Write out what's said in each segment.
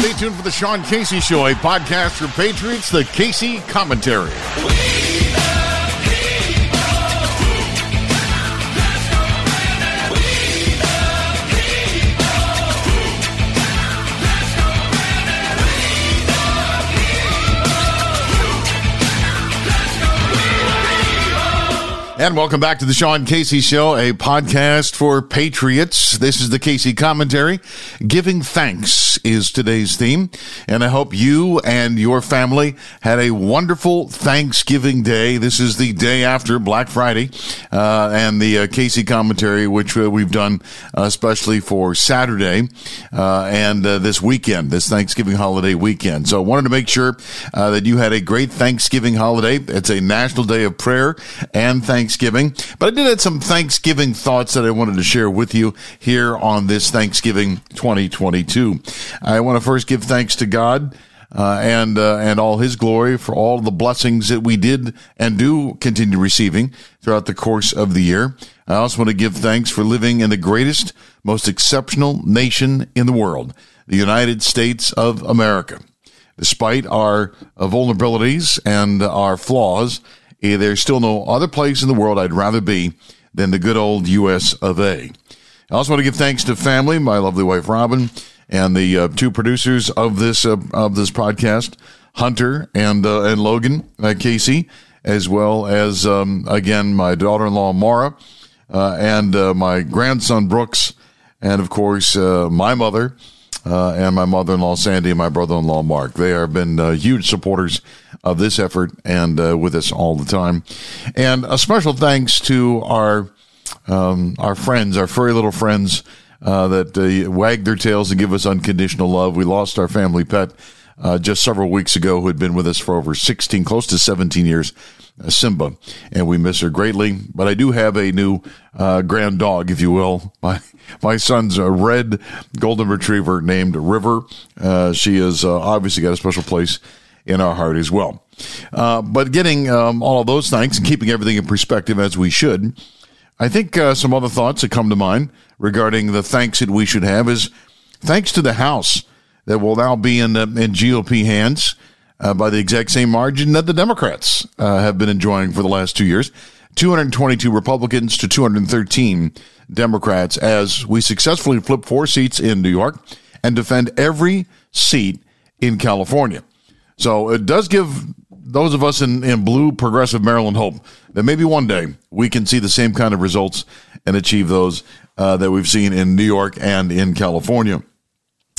Stay tuned for the Sean Casey Show, a podcast for Patriots, the Casey Commentary. And welcome back to the Sean Casey Show, a podcast for patriots. This is the Casey commentary. Giving thanks is today's theme. And I hope you and your family had a wonderful Thanksgiving day. This is the day after Black Friday uh, and the uh, Casey commentary, which uh, we've done uh, especially for Saturday uh, and uh, this weekend, this Thanksgiving holiday weekend. So I wanted to make sure that you had a great Thanksgiving holiday. It's a national day of prayer and thanks Thanksgiving, but I did have some Thanksgiving thoughts that I wanted to share with you here on this Thanksgiving 2022. I want to first give thanks to God. Uh, and uh, and all His glory for all the blessings that we did and do continue receiving throughout the course of the year. I also want to give thanks for living in the greatest, most exceptional nation in the world, the United States of America. Despite our uh, vulnerabilities and our flaws, there's still no other place in the world I'd rather be than the good old U.S. of A. I also want to give thanks to family, my lovely wife Robin, and the uh, two producers of this uh, of this podcast, Hunter and uh, and Logan uh, Casey, as well as um, again my daughter-in-law Mara, uh, and uh, my grandson Brooks, and of course my mother. and my mother-in-law Sandy and my brother-in-law Mark. They have been huge supporters of this effort and uh, with us all the time. And a special thanks to our um, our friends, our furry little friends uh, that uh, wag their tails and give us unconditional love. We lost our family pet uh, just several weeks ago, who had been with us for over 16, close to 17 years. Uh, Simba, and we miss her greatly. But I do have a new uh, grand dog, if you will. My my son's a red golden retriever named River. she has obviously got a special place in our heart as well. Uh, but getting um, all of those thanks and keeping everything in perspective as we should, I think uh, some other thoughts that come to mind regarding the thanks that we should have is thanks to the House that will now be in, in GOP hands uh, by the exact same margin that the Democrats uh, have been enjoying for the last two years 222 Republicans to 213 Democrats as we successfully flip four seats in New York and defend every seat in California. So it does give those of us in, in blue progressive Maryland hope that maybe one day we can see the same kind of results and achieve those uh, that we've seen in New York and in California.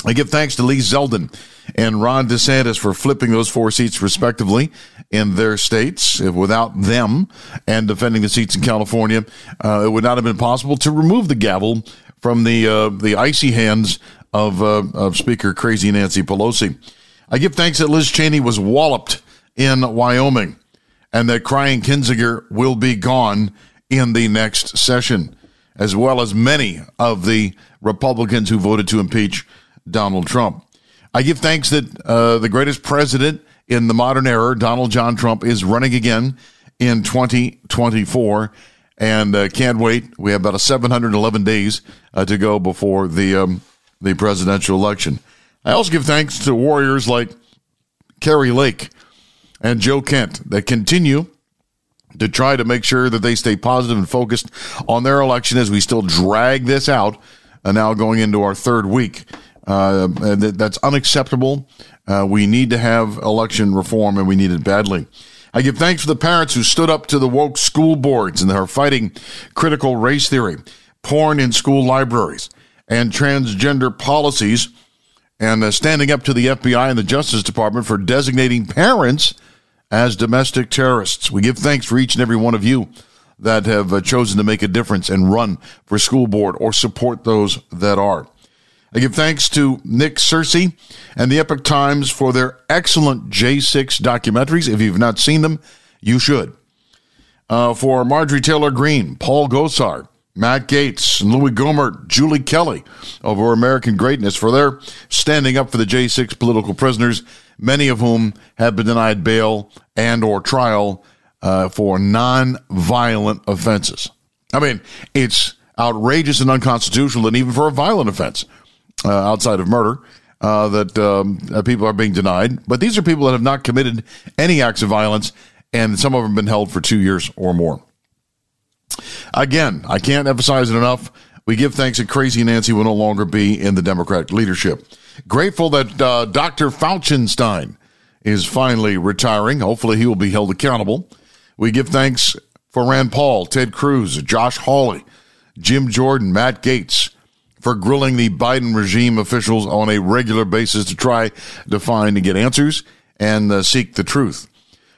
I give thanks to Lee Zeldin and Ron DeSantis for flipping those four seats respectively in their states. If without them and defending the seats in California, uh, it would not have been possible to remove the gavel from the uh, the icy hands of, uh, of Speaker Crazy Nancy Pelosi. I give thanks that Liz Cheney was walloped in Wyoming and that crying Kinzinger will be gone in the next session, as well as many of the Republicans who voted to impeach Donald Trump. I give thanks that uh, the greatest president in the modern era, Donald John Trump, is running again in 2024 and uh, can't wait. We have about a 711 days uh, to go before the um, the presidential election. I also give thanks to warriors like Kari Lake and Joe Kent that continue to try to make sure that they stay positive and focused on their election as we still drag this out and uh, now going into our third week. Uh, that's unacceptable. Uh, we need to have election reform and we need it badly. I give thanks for the parents who stood up to the woke school boards and are fighting critical race theory, porn in school libraries, and transgender policies and uh, standing up to the FBI and the Justice Department for designating parents as domestic terrorists. We give thanks for each and every one of you that have uh, chosen to make a difference and run for school board or support those that are. I give thanks to Nick Searcy and the Epoch Times for their excellent J6 documentaries. If you've not seen them, you should. Uh, for Marjorie Taylor Greene, Paul Gosar, Matt Gaetz and Louis Gohmert, Julie Kelly over American Greatness for their standing up for the J6 political prisoners, many of whom have been denied bail and or trial uh, for non-violent offenses. I mean, it's outrageous and unconstitutional, and even for a violent offense uh, outside of murder, uh, that um, people are being denied. But these are people that have not committed any acts of violence, and some of them have been held for two years or more. Again, I can't emphasize it enough. We give thanks that Crazy Nancy will no longer be in the Democratic leadership. Grateful that uh, Dr. Faucienstein is finally retiring. Hopefully, he will be held accountable. We give thanks for Rand Paul, Ted Cruz, Josh Hawley, Jim Jordan, Matt Gaetz for grilling the Biden regime officials on a regular basis to try to find and get answers and uh, seek the truth.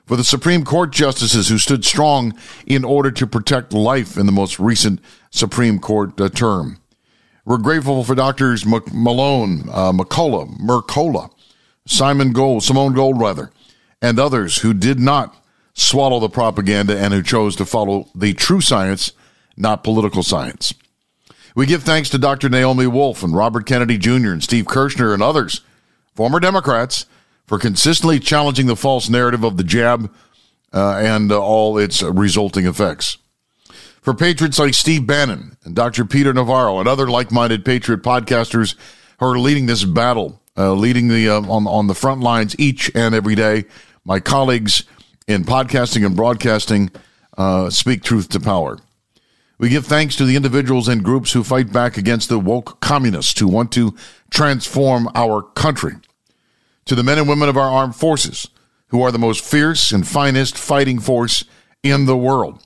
For the Supreme Court justices who stood strong in order to protect life in the most recent Supreme Court uh, term. We're grateful for Doctors M- Malone, uh, McCullough, Mercola, Simon Gold, Simone Gold, rather, and others who did not swallow the propaganda and who chose to follow the true science, not political science. We give thanks to Dr. Naomi Wolf and Robert Kennedy Jr. and Steve Kirschner and others, former Democrats, for consistently challenging the false narrative of the jab uh, and uh, all its resulting effects. For patriots like Steve Bannon and Dr. Peter Navarro and other like-minded patriot podcasters who are leading this battle, uh, leading the uh, on on the front lines each and every day, my colleagues in podcasting and broadcasting uh, speak truth to power. We give thanks to the individuals and groups who fight back against the woke communists who want to transform our country. To the men and women of our armed forces who are the most fierce and finest fighting force in the world.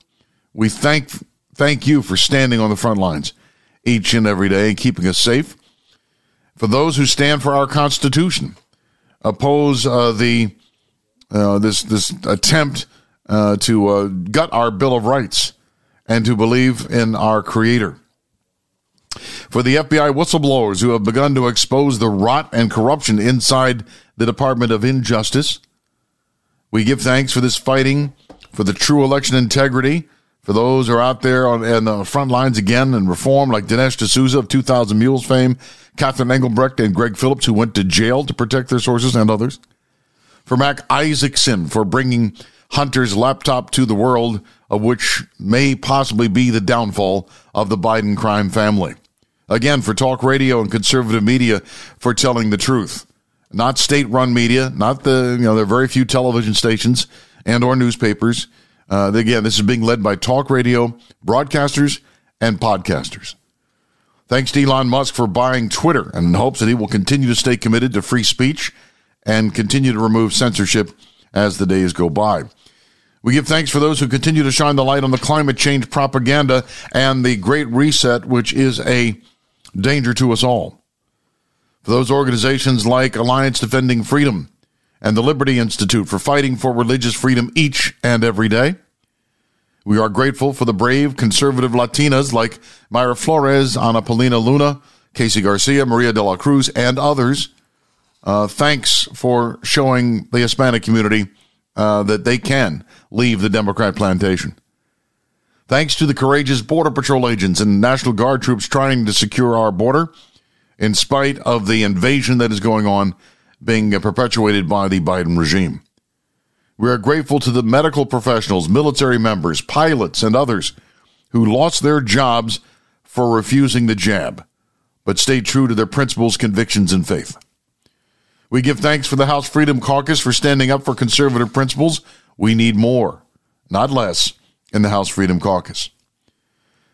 We thank thank you for standing on the front lines each and every day and keeping us safe. For those who stand for our Constitution, oppose uh, the uh, this this attempt uh, to uh, gut our Bill of Rights and to believe in our Creator. For the FBI whistleblowers who have begun to expose the rot and corruption inside the Department of Injustice, we give thanks for this fighting for the true election integrity. For those who are out there on, on the front lines again and reform, like Dinesh D'Souza of 2000 Mules fame, Catherine Engelbrecht, and Greg Phillips, who went to jail to protect their sources, and others. For Mac Isaacson, for bringing Hunter's laptop to the world, of which may possibly be the downfall of the Biden crime family. Again, for talk radio and conservative media for telling the truth. Not state-run media, not the, you know, there are very few television stations and or newspapers. Uh, again, this is being led by talk radio, broadcasters, and podcasters. Thanks to Elon Musk for buying Twitter and in hopes that he will continue to stay committed to free speech and continue to remove censorship as the days go by. We give thanks for those who continue to shine the light on the climate change propaganda and the Great Reset, which is a danger to us all. For those organizations like Alliance Defending Freedom and the Liberty Institute for fighting for religious freedom each and every day. We are grateful for the brave conservative Latinas like Mayra Flores, Anna Paulina Luna, Casey Garcia, Maria de la Cruz, and others. Uh, thanks for showing the Hispanic community uh, that they can leave the Democrat plantation. Thanks to the courageous Border Patrol agents and National Guard troops trying to secure our border, in spite of the invasion that is going on being perpetuated by the Biden regime. We are grateful to the medical professionals, military members, pilots, and others who lost their jobs for refusing the jab, but stayed true to their principles, convictions, and faith. We give thanks for the House Freedom Caucus for standing up for conservative principles. We need more, not less, in the House Freedom Caucus.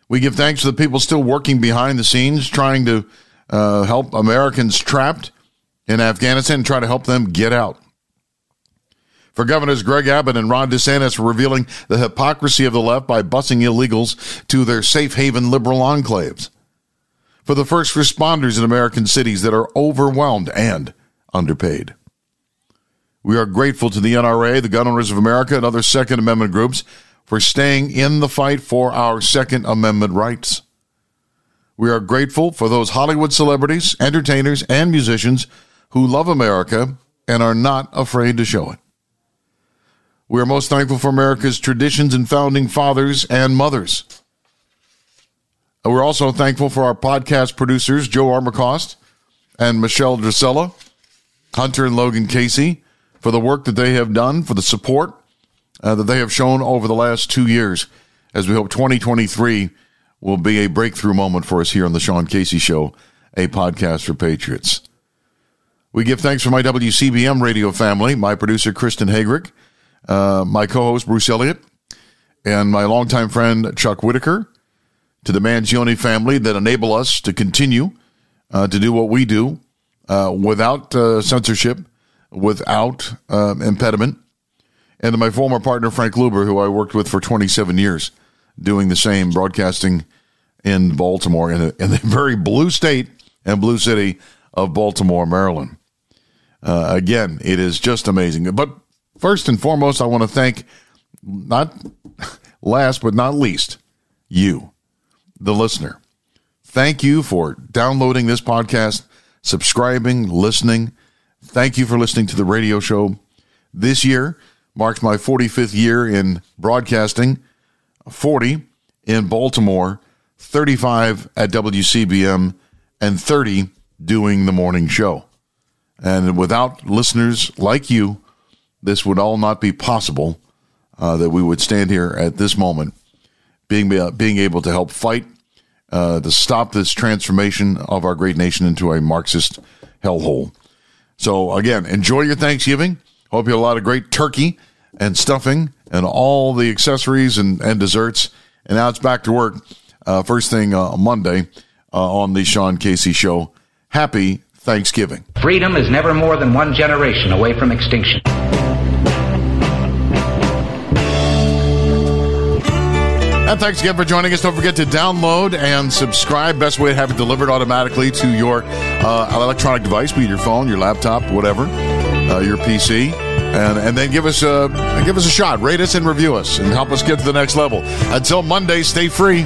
We give thanks to the people still working behind the scenes, trying to uh, help Americans trapped in Afghanistan and try to help them get out. For Governors Greg Abbott and Ron DeSantis revealing the hypocrisy of the left by busing illegals to their safe haven liberal enclaves. For the first responders in American cities that are overwhelmed and underpaid. We are grateful to the NRA, the Gun Owners of America, and other Second Amendment groups for staying in the fight for our Second Amendment rights. We are grateful for those Hollywood celebrities, entertainers, and musicians who love America and are not afraid to show it. We are most thankful for America's traditions and founding fathers and mothers. We're also thankful for our podcast producers, Joe Armacost and Michelle Drusilla, Hunter and Logan Casey, for the work that they have done, for the support uh, that they have shown over the last two years, as we hope 2023 will be a breakthrough moment for us here on the Sean Casey Show, a podcast for patriots. We give thanks for my WCBM radio family, my producer, Kristen Hagrick, uh, my co host, Bruce Elliott, and my longtime friend, Chuck Whitaker, to the Mangione family that enable us to continue uh, to do what we do uh, without uh, censorship, without uh, impediment, and to my former partner, Frank Luber, who I worked with for 27 years, doing the same broadcasting in Baltimore, in, a, in the very blue state and blue city of Baltimore, Maryland. Uh, again, it is just amazing. But first and foremost, I want to thank, not last but not least, you, the listener. Thank you for downloading this podcast, subscribing, listening. Thank you for listening to the radio show. This year marks my 45th year in broadcasting, 40 in Baltimore, 35 at WCBM, and 30 doing the morning show. And without listeners like you, this would all not be possible. Uh, that we would stand here at this moment, being uh, being able to help fight uh, to stop this transformation of our great nation into a Marxist hellhole. So again, enjoy your Thanksgiving. Hope you have a lot of great turkey and stuffing and all the accessories and, and desserts. And now it's back to work. Uh, first thing uh, Monday uh, on the Sean Casey Show. Happy Thanksgiving. Freedom is never more than one generation away from extinction. And thanks again for joining us. Don't forget to download and subscribe. Best way to have it delivered automatically to your uh, electronic device, be it your phone, your laptop, whatever, uh, your PC, and and then give us a give us a shot. Rate us and review us, and help us get to the next level. Until Monday, stay free.